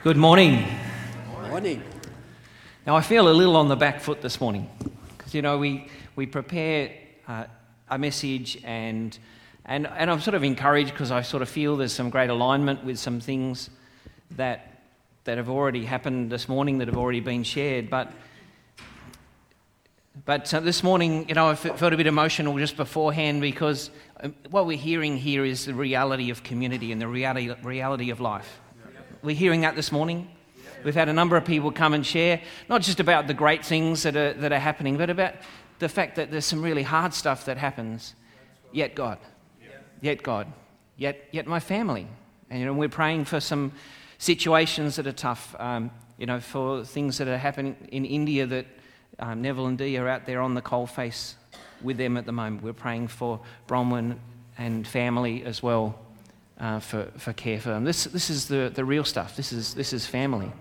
Good morning. Morning. Now, I feel a little on the back foot this morning because, you know, we, we prepare uh, a message and, and, and I'm sort of encouraged because I sort of feel there's some great alignment with some things that, that have already happened this morning that have already been shared. But, but uh, this morning, you know, I felt a bit emotional just beforehand because um, what we're hearing here is the reality of community and the reality, reality of life. We're hearing that this morning. We've had a number of people come and share, not just about the great things that are, that are happening, but about the fact that there's some really hard stuff that happens. Yet God. Yet God. Yet, yet my family. And, you know, we're praying for some situations that are tough, um, you know, for things that are happening in India that um, Neville and Dee are out there on the coalface with them at the moment. We're praying for Bronwyn and family as well uh, for, for care for them. This, this is the, the real stuff. This is, this is family.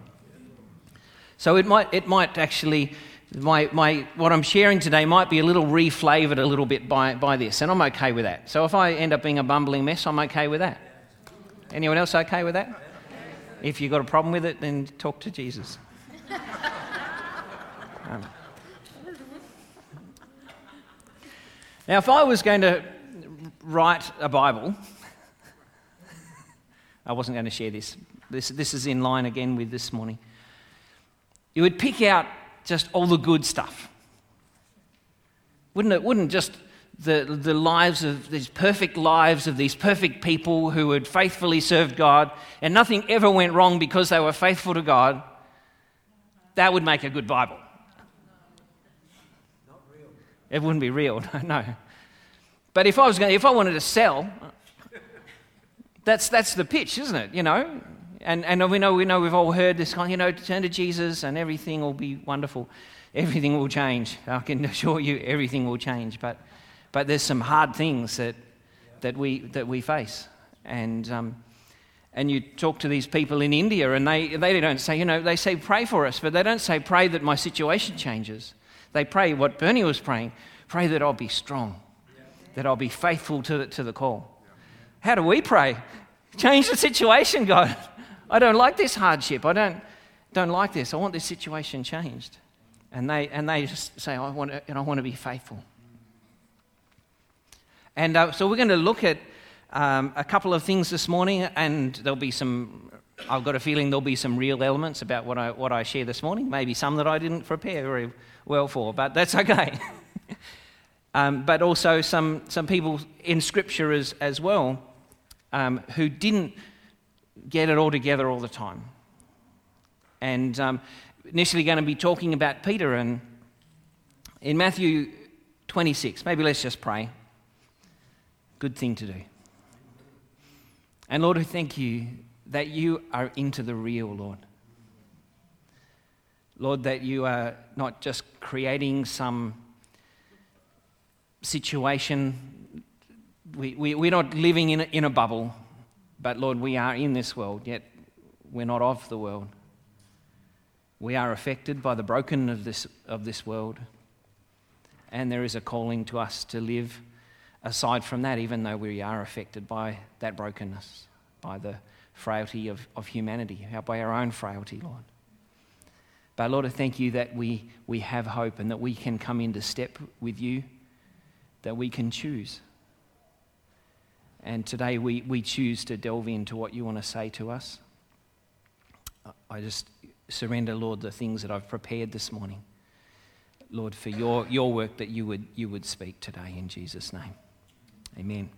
So it might, it might actually, my, my, what I'm sharing today might be a little reflavoured a little bit by, by this, and I'm okay with that. So if I end up being a bumbling mess, I'm okay with that. Anyone else okay with that? If you've got a problem with it, then talk to Jesus. Um, now, if I was going to write a Bible, I wasn't going to share this. This, this is in line again with this morning. You would pick out just all the good stuff. Wouldn't it? Wouldn't just the, the lives of these perfect lives of these perfect people who had faithfully served God and nothing ever went wrong because they were faithful to God, that would make a good Bible. It wouldn't be real, no. But if I was going, if I wanted to sell, that's, that's the pitch, isn't it? You know? And, and we, know, we know we've all heard this kind, you know, turn to Jesus and everything will be wonderful. Everything will change. I can assure you everything will change. But, but there's some hard things that, that, we, that we face. And, um, and you talk to these people in India and they, they don't say, you know, they say pray for us, but they don't say pray that my situation changes. They pray what Bernie was praying pray that I'll be strong, that I'll be faithful to the, to the call. How do we pray? Change the situation, God. I don't like this hardship. I don't, don't like this. I want this situation changed. And they, and they just say, I want to, and I want to be faithful. And uh, so we're going to look at um, a couple of things this morning, and there'll be some, I've got a feeling there'll be some real elements about what I, what I share this morning, maybe some that I didn't prepare very well for, but that's okay. um, but also some, some people in Scripture as, as well um, who didn't get it all together all the time. And um, initially going to be talking about Peter. And in Matthew 26, maybe let's just pray. Good thing to do. And Lord, we thank you that you are into the real, Lord. Lord, that you are not just creating some situation. We, we, we're not living in a, in a bubble. But Lord, we are in this world, yet we're not of the world. We are affected by the broken of this, of this world. And there is a calling to us to live aside from that, even though we are affected by that brokenness, by the frailty of, of humanity, by our own frailty, Lord. But Lord, I thank you that we, we have hope and that we can come into step with you, that we can choose. And today we, we choose to delve into what you want to say to us. I just surrender, Lord, the things that I've prepared this morning. Lord, for your, your work that you would, you would speak today in Jesus' name. Amen.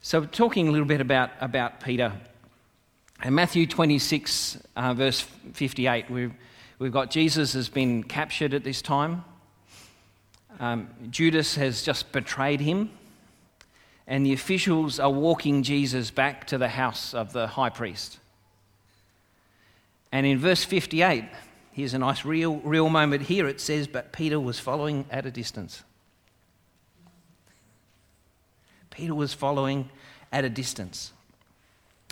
So, talking a little bit about, about Peter. In Matthew 26, uh, verse 58, we've, we've got Jesus has been captured at this time. Um, Judas has just betrayed him and the officials are walking Jesus back to the house of the high priest. And in verse 58, here's a nice real, real moment here. It says, But Peter was following at a distance. Peter was following at a distance.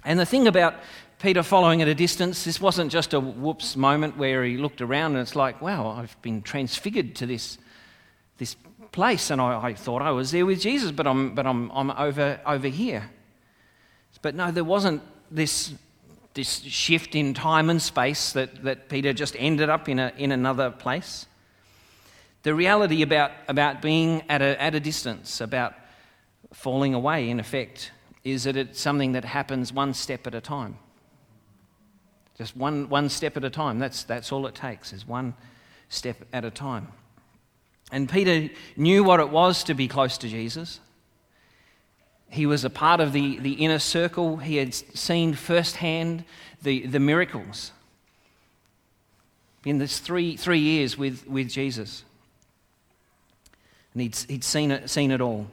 And the thing about Peter following at a distance, this wasn't just a whoops moment where he looked around and it's like, wow, I've been transfigured to this, this place, and I, I, thought I was there with Jesus, but I'm, but I'm, I'm over, over here. But no, there wasn't this this shift in time and space that, that Peter just ended up in, a, in another place. The reality about, about being at a, at a distance, about falling away, in effect, is that it's something that happens one step at a time. Just one, one step at a time. That's, that's all it takes, is one step at a time. And Peter knew what it was to be close to Jesus. He was a part of the, the inner circle. He had seen firsthand the, the miracles in this three, three years with, with Jesus. And he'd, he'd seen, it, seen it all.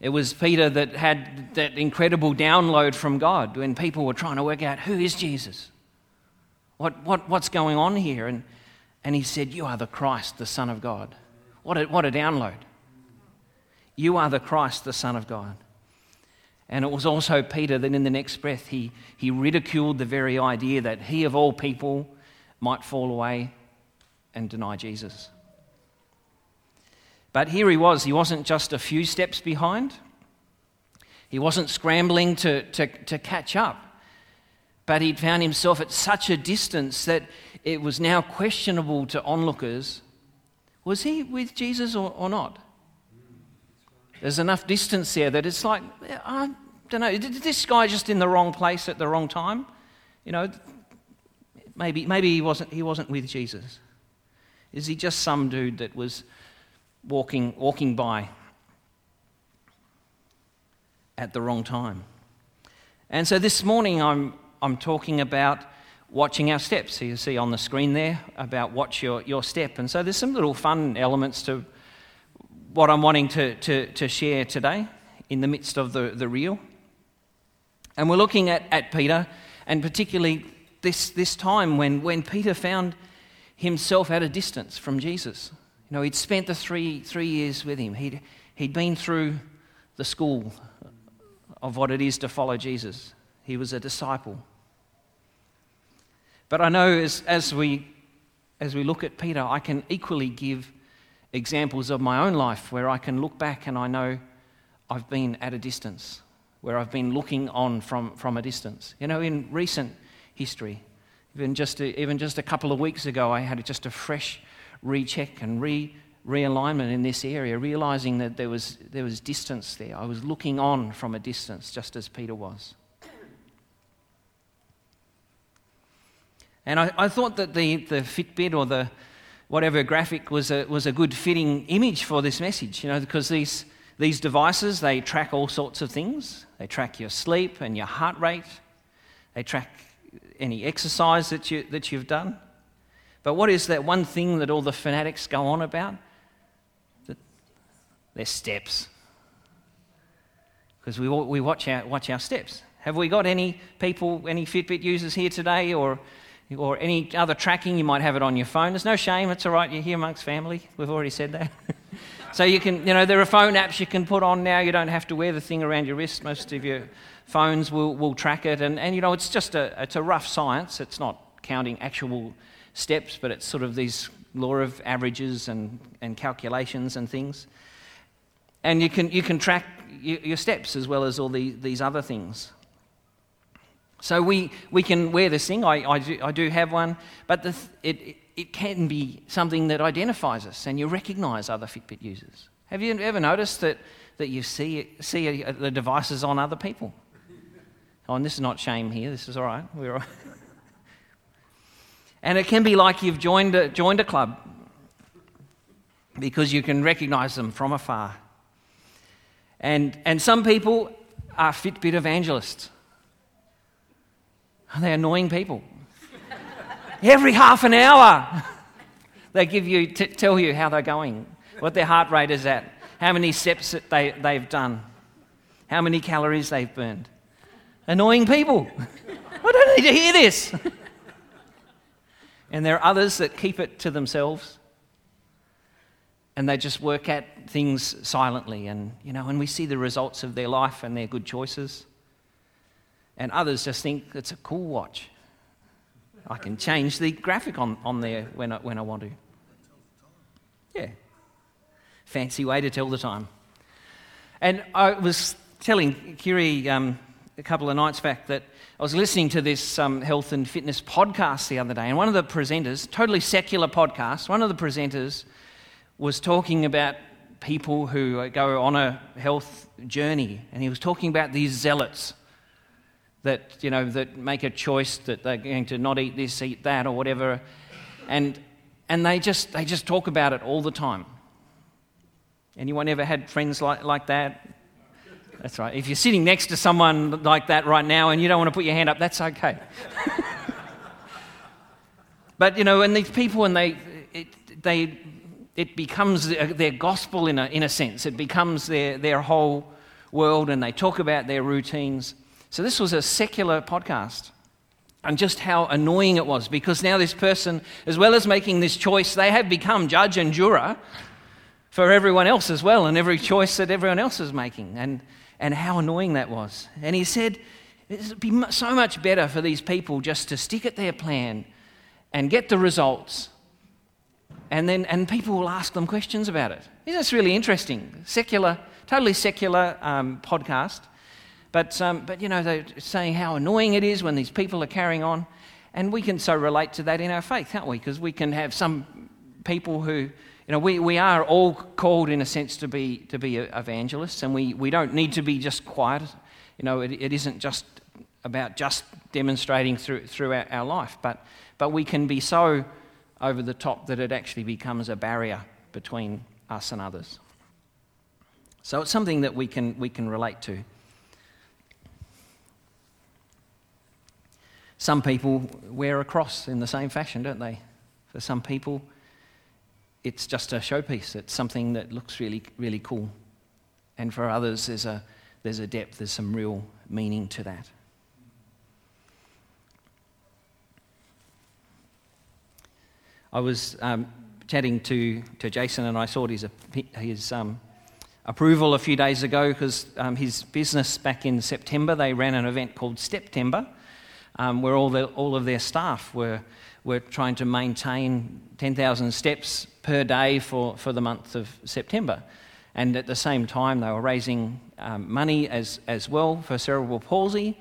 It was Peter that had that incredible download from God when people were trying to work out who is Jesus? What, what, what's going on here? And, and he said, You are the Christ, the Son of God. What a, what a download. You are the Christ, the Son of God. And it was also Peter that in the next breath he, he ridiculed the very idea that he, of all people, might fall away and deny Jesus. But here he was. He wasn't just a few steps behind, he wasn't scrambling to, to, to catch up. But he'd found himself at such a distance that it was now questionable to onlookers was he with Jesus or, or not? There's enough distance there that it's like, I don't know, is this guy just in the wrong place at the wrong time? You know, maybe, maybe he, wasn't, he wasn't with Jesus. Is he just some dude that was walking, walking by at the wrong time? And so this morning I'm, I'm talking about watching our steps. So you see on the screen there about watch your, your step. And so there's some little fun elements to what I'm wanting to, to, to share today in the midst of the, the real. And we're looking at, at Peter, and particularly this, this time when, when Peter found himself at a distance from Jesus. You know, he'd spent the three, three years with him, he'd, he'd been through the school of what it is to follow Jesus. He was a disciple. But I know as, as, we, as we look at Peter, I can equally give examples of my own life where I can look back and I know I've been at a distance, where I've been looking on from, from a distance. You know, in recent history, even just, a, even just a couple of weeks ago, I had just a fresh recheck and re, realignment in this area, realizing that there was, there was distance there. I was looking on from a distance, just as Peter was. And I, I thought that the, the Fitbit or the whatever graphic was a, was a good fitting image for this message, you know, because these, these devices, they track all sorts of things. They track your sleep and your heart rate. They track any exercise that, you, that you've done. But what is that one thing that all the fanatics go on about? Their steps. Because we, we watch, our, watch our steps. Have we got any people, any Fitbit users here today, or or any other tracking, you might have it on your phone. There's no shame, it's all right, you're here amongst family. We've already said that. so you can, you know, there are phone apps you can put on now. You don't have to wear the thing around your wrist. Most of your phones will, will track it. And, and, you know, it's just a, it's a rough science. It's not counting actual steps, but it's sort of these law of averages and, and calculations and things. And you can, you can track your steps as well as all the, these other things. So we, we can wear this thing. I, I, do, I do have one, but the, it, it can be something that identifies us and you recognize other Fitbit users. Have you ever noticed that, that you see, see the devices on other people? Oh, and this is not shame here, this is all right. We're all and it can be like you've joined a, joined a club because you can recognize them from afar. And, and some people are Fitbit evangelists. They're annoying people. Every half an hour, they give you, t- tell you how they're going, what their heart rate is at, how many steps they, they've done, how many calories they've burned. Annoying people. I don't need to hear this. and there are others that keep it to themselves and they just work at things silently and you know and we see the results of their life and their good choices and others just think it's a cool watch. I can change the graphic on, on there when I, when I want to. Yeah. Fancy way to tell the time. And I was telling Kiri um, a couple of nights back that I was listening to this um, health and fitness podcast the other day, and one of the presenters, totally secular podcast, one of the presenters was talking about people who go on a health journey, and he was talking about these zealots that you know that make a choice that they're going to not eat this, eat that, or whatever, and and they just they just talk about it all the time. Anyone ever had friends like, like that? That's right. If you're sitting next to someone like that right now and you don't want to put your hand up, that's okay. but you know, and these people, and they, it, they, it becomes their gospel in a, in a sense. It becomes their, their whole world, and they talk about their routines. So this was a secular podcast. And just how annoying it was because now this person, as well as making this choice, they have become judge and juror for everyone else as well and every choice that everyone else is making. And, and how annoying that was. And he said, It'd be so much better for these people just to stick at their plan and get the results. And then and people will ask them questions about it. Isn't this really interesting? Secular, totally secular um, podcast. But, um, but, you know, they're saying how annoying it is when these people are carrying on. And we can so relate to that in our faith, can't we? Because we can have some people who you know, we, we are all called, in a sense, to be, to be evangelists, and we, we don't need to be just quiet. You know, it, it isn't just about just demonstrating through, through our, our life, but, but we can be so over the top that it actually becomes a barrier between us and others. So it's something that we can, we can relate to. Some people wear a cross in the same fashion, don't they? For some people, it's just a showpiece. It's something that looks really, really cool. And for others, there's a, there's a depth, there's some real meaning to that. I was um, chatting to, to Jason and I saw his, his um, approval a few days ago because um, his business back in September, they ran an event called Steptember um, where all, the, all of their staff were we're trying to maintain 10,000 steps per day for, for the month of September. And at the same time, they were raising um, money as, as well for cerebral palsy.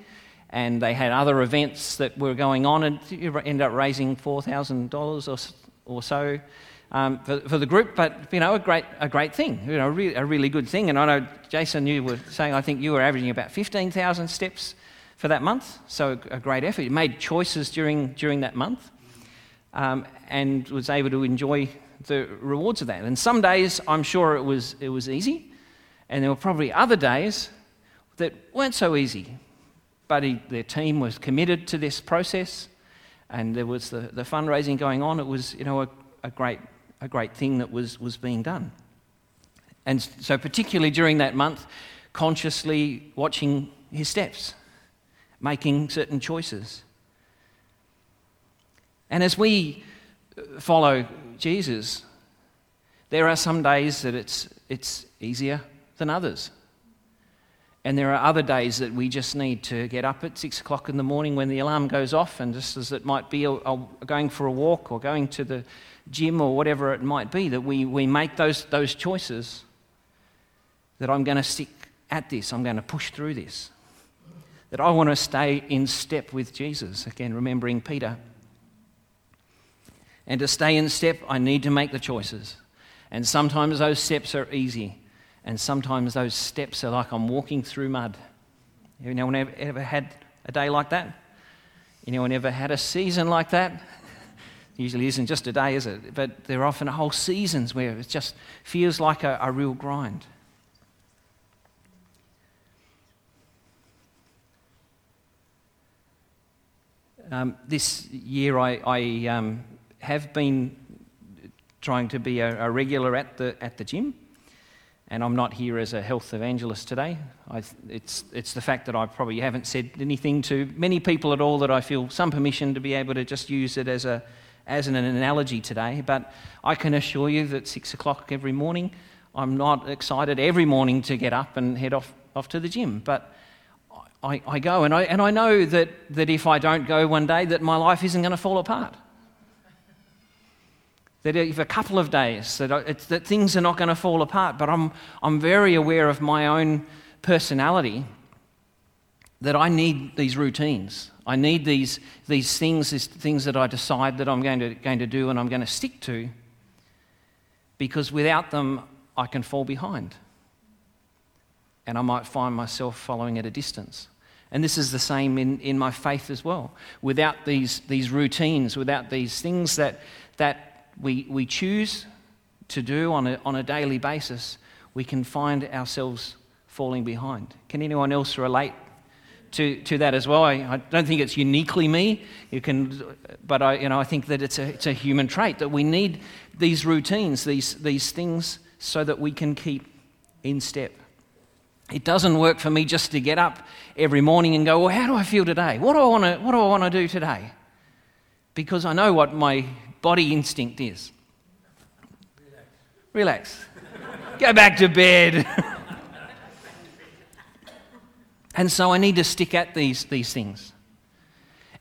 And they had other events that were going on and you ended up raising $4,000 or, or so um, for, for the group. But, you know, a great, a great thing, you know, a, a really good thing. And I know, Jason, you were saying, I think you were averaging about 15,000 steps for that month. So a great effort. He made choices during, during that month um, and was able to enjoy the rewards of that. And some days I'm sure it was, it was easy, and there were probably other days that weren't so easy. But he, their team was committed to this process, and there was the, the fundraising going on. It was, you know, a, a, great, a great thing that was, was being done. And so, particularly during that month, consciously watching his steps, making certain choices. And as we follow Jesus, there are some days that it's, it's easier than others. And there are other days that we just need to get up at six o'clock in the morning when the alarm goes off, and just as it might be a, a, going for a walk or going to the gym or whatever it might be, that we, we make those, those choices that I'm going to stick at this, I'm going to push through this, that I want to stay in step with Jesus. Again, remembering Peter. And to stay in step, I need to make the choices. And sometimes those steps are easy, and sometimes those steps are like I'm walking through mud. Anyone ever, ever had a day like that? Anyone ever had a season like that? Usually isn't just a day, is it? But there are often whole seasons where it just feels like a, a real grind. Um, this year, I, I um, have been trying to be a, a, regular at the, at the gym, and I'm not here as a health evangelist today. I, it's, it's the fact that I probably haven't said anything to many people at all that I feel some permission to be able to just use it as, a, as an analogy today. But I can assure you that six o'clock every morning, I'm not excited every morning to get up and head off, off to the gym. But I, I go, and I, and I know that, that if I don't go one day, that my life isn't going to fall apart that if a couple of days that, that things are not going to fall apart, but I'm, I'm very aware of my own personality that I need these routines. I need these, these things, these things that I decide that I'm going to, going to do and I'm going to stick to, because without them, I can fall behind. And I might find myself following at a distance. And this is the same in, in my faith as well. Without these, these routines, without these things that, that we, we choose to do on a, on a daily basis, we can find ourselves falling behind. Can anyone else relate to, to that as well? I, I don't think it's uniquely me, you can, but I, you know, I think that it's a, it's a human trait that we need these routines, these, these things, so that we can keep in step. It doesn't work for me just to get up every morning and go, well, how do I feel today? What do I want to, what do, I want to do today? Because I know what my body instinct is. Relax. Relax. Go back to bed. and so I need to stick at these, these things.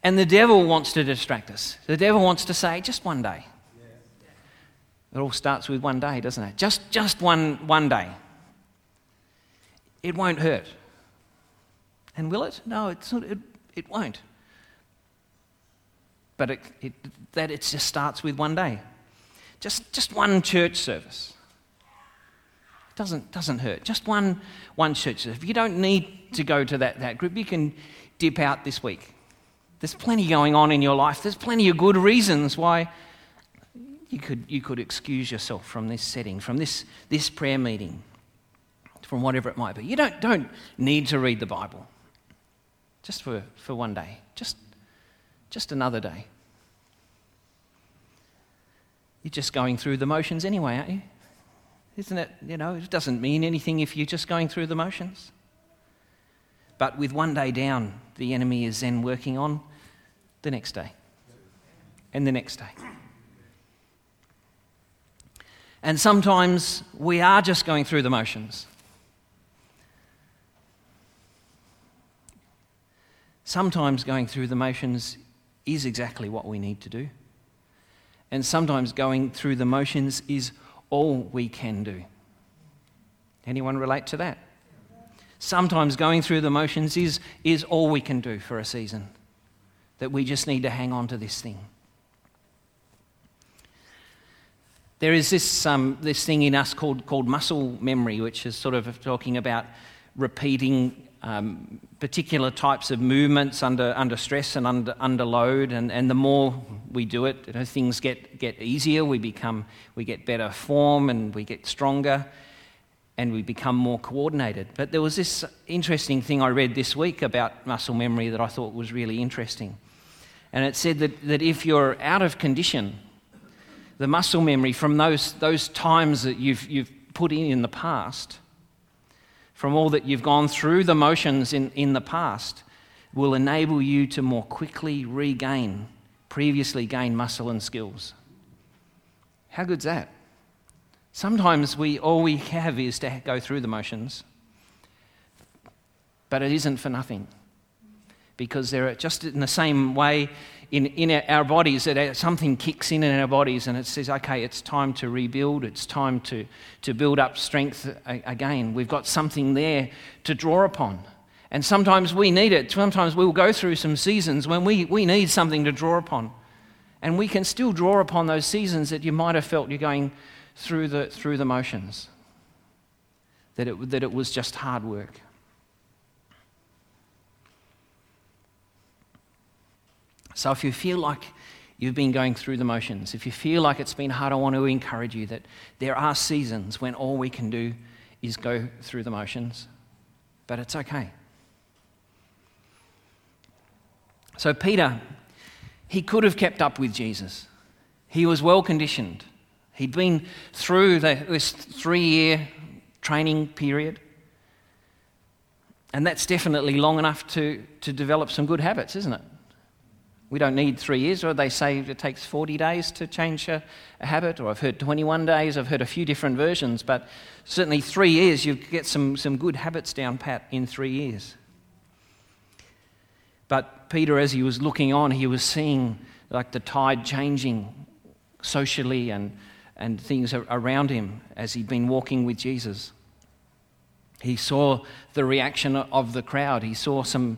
And the devil wants to distract us. The devil wants to say, just one day. It all starts with one day, doesn't it? Just, just one, one day. It won't hurt. And will it? No, it's not, it, it won't. But it, it, that it just starts with one day. Just, just one church service. It doesn't, doesn't hurt. Just one, one church service. If you don't need to go to that, that group, you can dip out this week. There's plenty going on in your life. There's plenty of good reasons why you could, you could excuse yourself from this setting, from this, this prayer meeting, from whatever it might be. You don't, don't need to read the Bible just for, for one day, just, just another day. You're just going through the motions anyway, aren't you? Isn't it? You know, it doesn't mean anything if you're just going through the motions. But with one day down, the enemy is then working on the next day and the next day. And sometimes we are just going through the motions. Sometimes going through the motions is exactly what we need to do. And sometimes going through the motions is all we can do. Anyone relate to that? Sometimes going through the motions is, is all we can do for a season. That we just need to hang on to this thing. There is this, um, this thing in us called, called muscle memory, which is sort of talking about repeating um, particular types of movements under, under stress and under, under load. And, and the more we do it, you know, things get, get easier. We, become, we get better form and we get stronger and we become more coordinated. But there was this interesting thing I read this week about muscle memory that I thought was really interesting. And it said that, that if you're out of condition, the muscle memory from those, those times that you've, you've put in in the past from all that you've gone through the motions in, in the past will enable you to more quickly regain previously gained muscle and skills. How good's that? Sometimes we all we have is to go through the motions, but it isn't for nothing. Because they're just in the same way in, in our bodies that something kicks in in our bodies and it says, okay, it's time to rebuild, it's time to, to build up strength again. We've got something there to draw upon. And sometimes we need it. Sometimes we'll go through some seasons when we, we need something to draw upon. And we can still draw upon those seasons that you might have felt you're going through the, through the motions, that it, that it was just hard work. So if you feel like you've been going through the motions, if you feel like it's been hard, I want to encourage you that there are seasons when all we can do is go through the motions, but it's okay. So, Peter, he could have kept up with Jesus. He was well conditioned. He'd been through the, this three year training period. And that's definitely long enough to, to develop some good habits, isn't it? We don't need three years, or they say it takes 40 days to change a, a, habit, or I've heard 21 days, I've heard a few different versions, but certainly three years, you get some, some good habits down pat in three years. But Peter, as he was looking on, he was seeing like the tide changing socially and, and things around him as he'd been walking with Jesus. He saw the reaction of the crowd. He saw some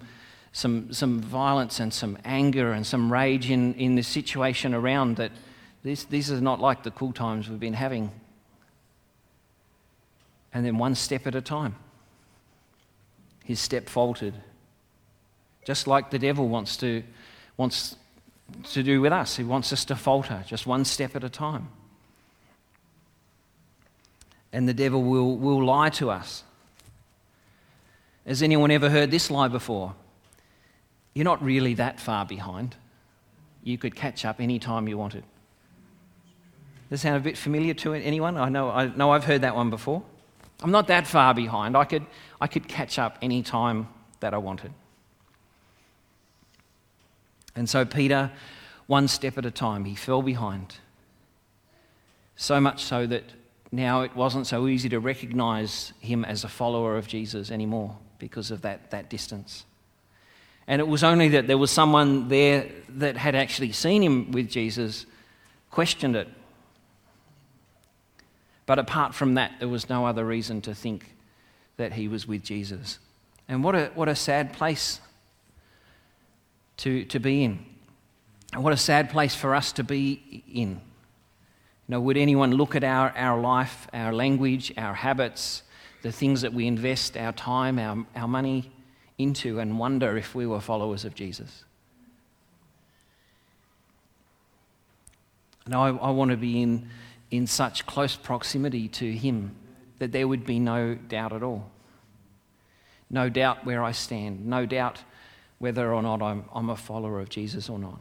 some, some violence and some anger and some rage in, in the situation around that this, this is not like the cool times we've been having. And then one step at a time, his step faltered. Just like the devil wants to, wants to do with us, he wants us to falter just one step at a time. And the devil will, will lie to us. Has anyone ever heard this lie before? You're not really that far behind. You could catch up any time you wanted. Does that sound a bit familiar to anyone? I know, I know I've heard that one before. I'm not that far behind. I could, I could catch up any time that I wanted. And so Peter, one step at a time, he fell behind. So much so that now it wasn't so easy to recognize him as a follower of Jesus anymore because of that, that distance. And it was only that there was someone there that had actually seen him with Jesus, questioned it. But apart from that, there was no other reason to think that he was with Jesus. And what a, what a sad place to, to be in. And what a sad place for us to be in. You know, would anyone look at our, our life, our language, our habits, the things that we invest our time, our, our money, into and wonder if we were followers of Jesus. And I, I want to be in, in such close proximity to Him that there would be no doubt at all. No doubt where I stand, no doubt whether or not I'm, I'm a follower of Jesus or not.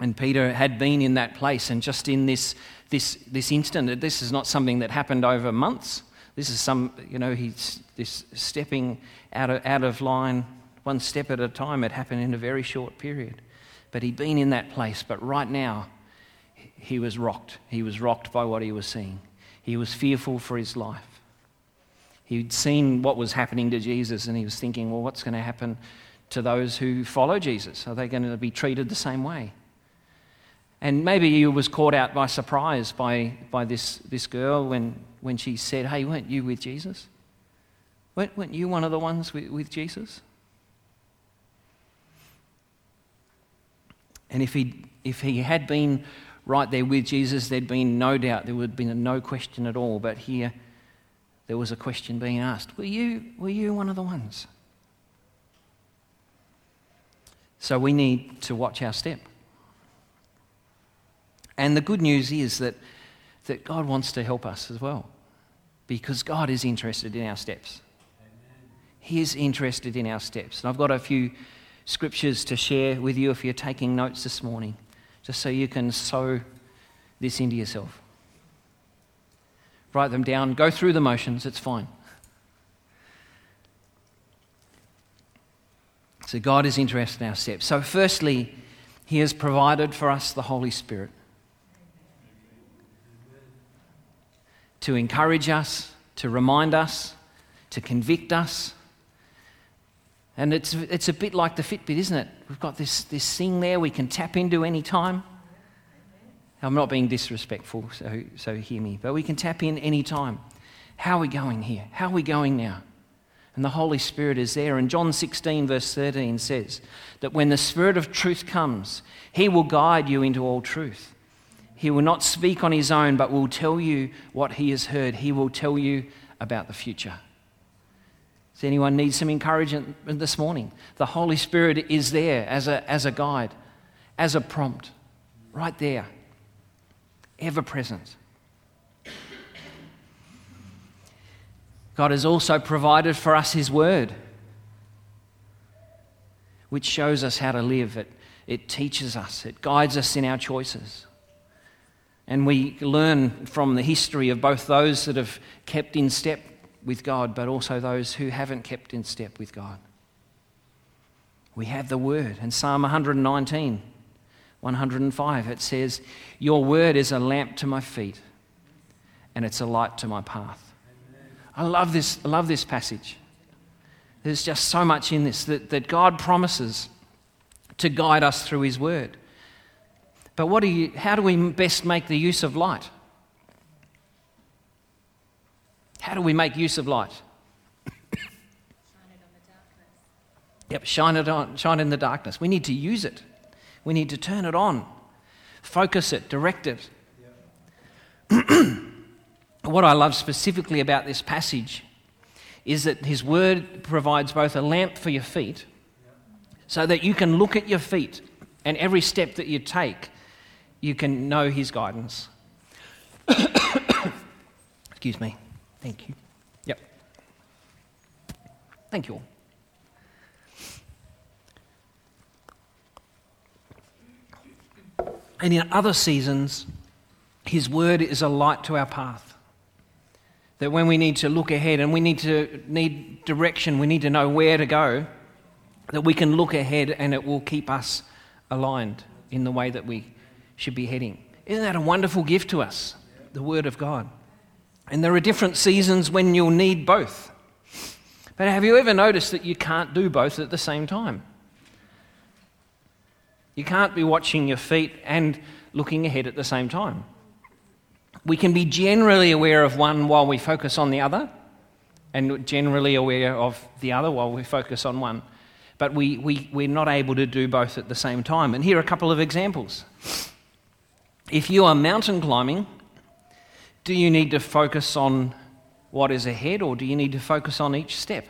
And Peter had been in that place, and just in this, this, this instant, this is not something that happened over months. This is some, you know, he's this stepping out of, out of line one step at a time. It happened in a very short period. But he'd been in that place. But right now, he was rocked. He was rocked by what he was seeing. He was fearful for his life. He'd seen what was happening to Jesus and he was thinking, well, what's going to happen to those who follow Jesus? Are they going to be treated the same way? And maybe he was caught out by surprise by, by this, this girl when when she said, Hey, weren't you with Jesus? Weren't, weren't you one of the ones with, with Jesus? And if he, if he had been right there with Jesus, there'd been no doubt, there would have been no question at all. But here, there was a question being asked Were you, were you one of the ones? So we need to watch our step. And the good news is that, that God wants to help us as well because God is interested in our steps. He is interested in our steps. And I've got a few scriptures to share with you if you're taking notes this morning, just so you can sow this into yourself. Write them down, go through the motions, it's fine. So, God is interested in our steps. So, firstly, He has provided for us the Holy Spirit. To encourage us, to remind us, to convict us. And it's, it's a bit like the Fitbit, isn't it? We've got this, this thing there we can tap into any time. I'm not being disrespectful, so, so hear me, but we can tap in any time. How are we going here? How are we going now? And the Holy Spirit is there. And John 16, verse 13 says that when the Spirit of truth comes, he will guide you into all truth. He will not speak on his own, but will tell you what he has heard. He will tell you about the future. Does anyone need some encouragement this morning? The Holy Spirit is there as a, as a guide, as a prompt, right there, ever present. God has also provided for us His Word, which shows us how to live. It, it teaches us, it guides us in our choices. And we learn from the history of both those that have kept in step with God, but also those who haven't kept in step with God. We have the word. In Psalm 119, 105, it says, Your word is a lamp to my feet, and it's a light to my path. I love this, I love this passage. There's just so much in this that, that God promises to guide us through His word. But what do you, how do we best make the use of light? How do we make use of light? Yep, shine it on, shine in the darkness. We need to use it. We need to turn it on, focus it, direct it. what I love specifically about this passage is that his word provides both a lamp for your feet so that you can look at your feet and every step that you take, you can know his guidance. Excuse me. Thank you. Yep. Thank you all. And in other seasons, his word is a light to our path. That when we need to look ahead and we need to need direction, we need to know where to go, that we can look ahead and it will keep us aligned in the way that we should be heading. Isn't that a wonderful gift to us? The Word of God. And there are different seasons when you'll need both. But have you ever noticed that you can't do both at the same time? You can't be watching your feet and looking ahead at the same time. We can be generally aware of one while we focus on the other, and generally aware of the other while we focus on one. But we, we, we're not able to do both at the same time. And here are a couple of examples. If you are mountain climbing, do you need to focus on what is ahead or do you need to focus on each step?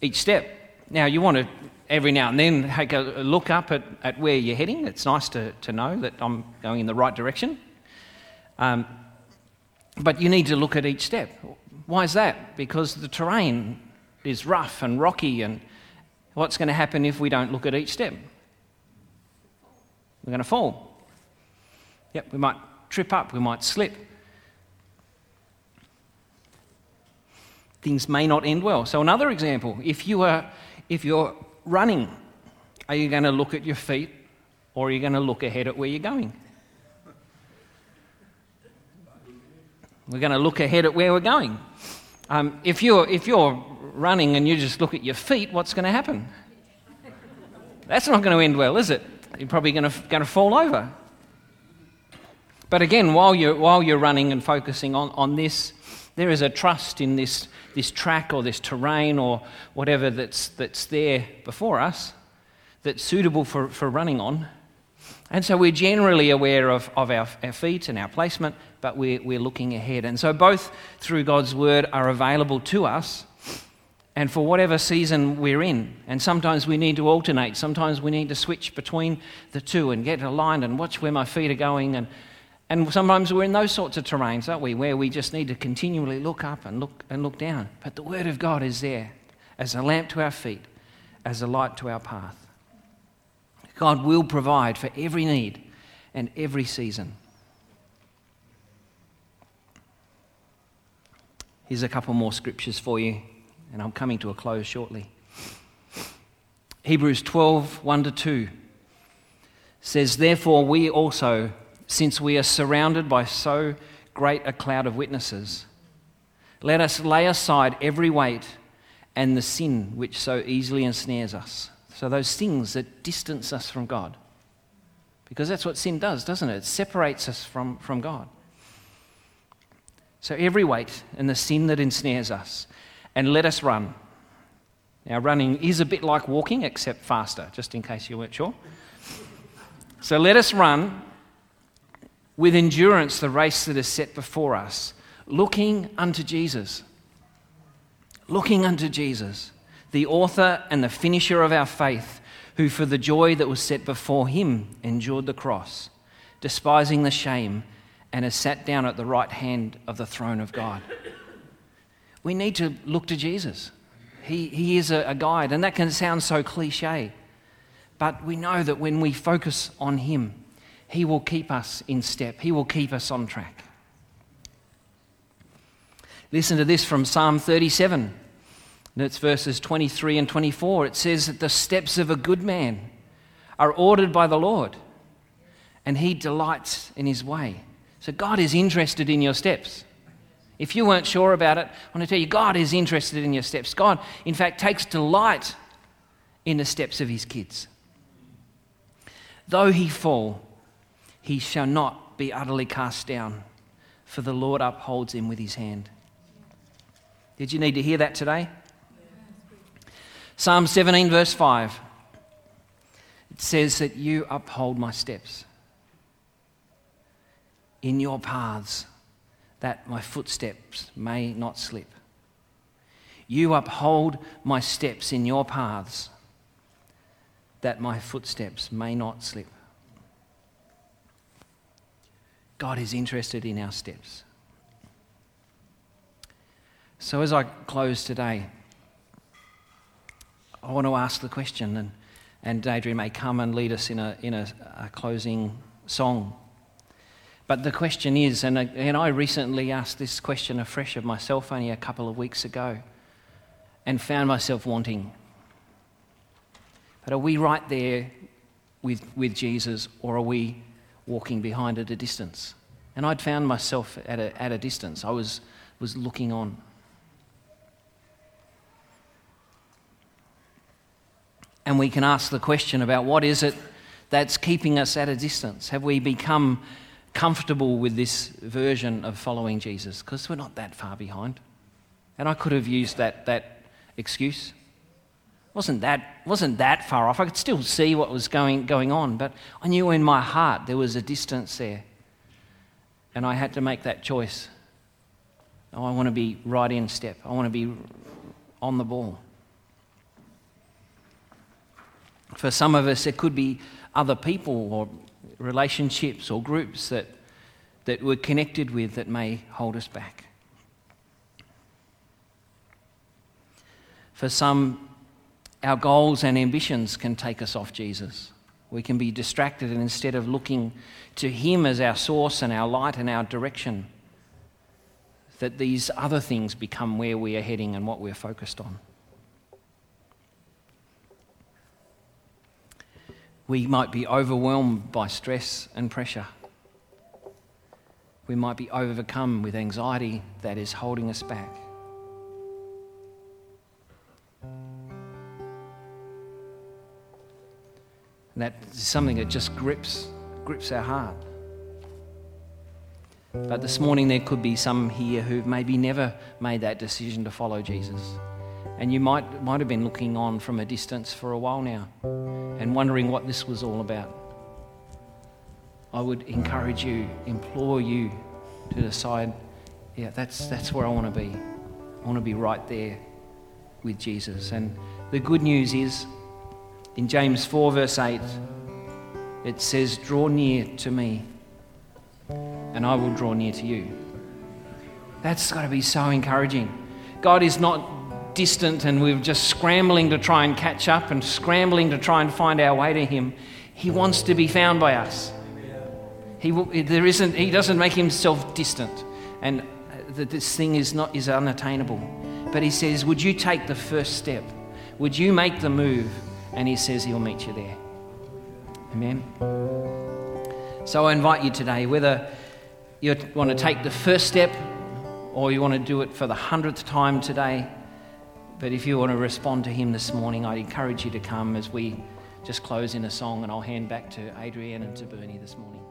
Each step. Now, you want to every now and then take a look up at, at where you're heading. It's nice to, to know that I'm going in the right direction. Um, but you need to look at each step. Why is that? Because the terrain is rough and rocky, and what's going to happen if we don't look at each step? We're going to fall. Yep, we might trip up, we might slip. Things may not end well. So, another example if, you are, if you're running, are you going to look at your feet or are you going to look ahead at where you're going? We're going to look ahead at where we're going. Um, if, you're, if you're running and you just look at your feet, what's going to happen? That's not going to end well, is it? You're probably going to, going to fall over. But again, while you're, while you're running and focusing on, on this, there is a trust in this, this track or this terrain or whatever that's, that's there before us that's suitable for, for running on. And so we're generally aware of, of our, our feet and our placement, but we're, we're looking ahead. And so both through God's word are available to us and for whatever season we're in. And sometimes we need to alternate. Sometimes we need to switch between the two and get aligned and watch where my feet are going. And, and sometimes we're in those sorts of terrains, aren't we, where we just need to continually look up and look, and look down. But the Word of God is there as a lamp to our feet, as a light to our path. God will provide for every need and every season. Here's a couple more scriptures for you and I'm coming to a close shortly. Hebrews 12 1 to 2 says, Therefore, we also, since we are surrounded by so great a cloud of witnesses, let us lay aside every weight and the sin which so easily ensnares us. So, those things that distance us from God. Because that's what sin does, doesn't it? It separates us from, from God. So, every weight and the sin that ensnares us and let us run. Now, running is a bit like walking, except faster, just in case you weren't sure. So let us run with endurance the race that is set before us, looking unto Jesus. Looking unto Jesus, the author and the finisher of our faith, who for the joy that was set before him endured the cross, despising the shame, and has sat down at the right hand of the throne of God we need to look to Jesus. He, he is a, a guide, and that can sound so cliche. But we know that when we focus on Him, He will keep us in step, He will keep us on track. Listen to this from Psalm 37. And It's verses 23 and 24. It says that the steps of a good man are ordered by the Lord, and he delights in his way. So God is interested in your steps. If you weren't sure about it, I want to tell you God is interested in your steps. God, in fact, takes delight in the steps of his kids. Though he fall, he shall not be utterly cast down, for the Lord upholds him with his hand. Did you need to hear that today? Psalm 17, verse 5. It says that you uphold my steps in your paths, that my footsteps may not slip. You uphold my steps in your paths, that my footsteps may not slip. God is interested in our steps. So, as I close today, I want to ask the question, and, and Adrian may come and lead us in a, in a, a closing song. But the question is, and, uh, and I recently asked this question afresh of myself only a couple of weeks ago and found myself wanting. But are we right there with, with Jesus, or are we walking behind at a distance? And I'd found myself at a, at a distance. I was, was looking on. And we can ask the question about what is it that's keeping us at a distance? Have we become comfortable with this version of following Jesus? Because we're not that far behind. And I could have used that, that excuse. Wasn't that, wasn't that far off. I could still see what was going, going on, but I knew in my heart there was a distance there. And I had to make that choice. Oh, I want to be right in step, I want to be on the ball. For some of us, it could be other people or relationships or groups that, that we're connected with that may hold us back. For some, our goals and ambitions can take us off Jesus. We can be distracted, and instead of looking to Him as our source and our light and our direction, that these other things become where we are heading and what we're focused on. We might be overwhelmed by stress and pressure. We might be overcome with anxiety that is holding us back. And that's something that just grips, grips our heart. But this morning, there could be some here who've maybe never made that decision to follow Jesus. And you might, might have been looking on from a distance for a while now and wondering what this was all about. I would encourage you, implore you to decide, yeah, that's, that's where I want to be. I want to be right there with Jesus. And the good news is, in James 4, verse 8, it says, Draw near to me, and I will draw near to you. That's got to be so encouraging. God is not distant and we're just scrambling to try and catch up and scrambling to try and find our way to Him. He wants to be found by us. He, there isn't, he doesn't make himself distant and uh, that this thing is, not, is unattainable. But He says, Would you take the first step? Would you make the move? And He says He'll meet you there. Amen. So I invite you today, whether you want to take the first step or you want to do it for the hundredth time today, but if you want to respond to him this morning, I'd encourage you to come as we just close in a song, and I'll hand back to Adrienne and to Bernie this morning.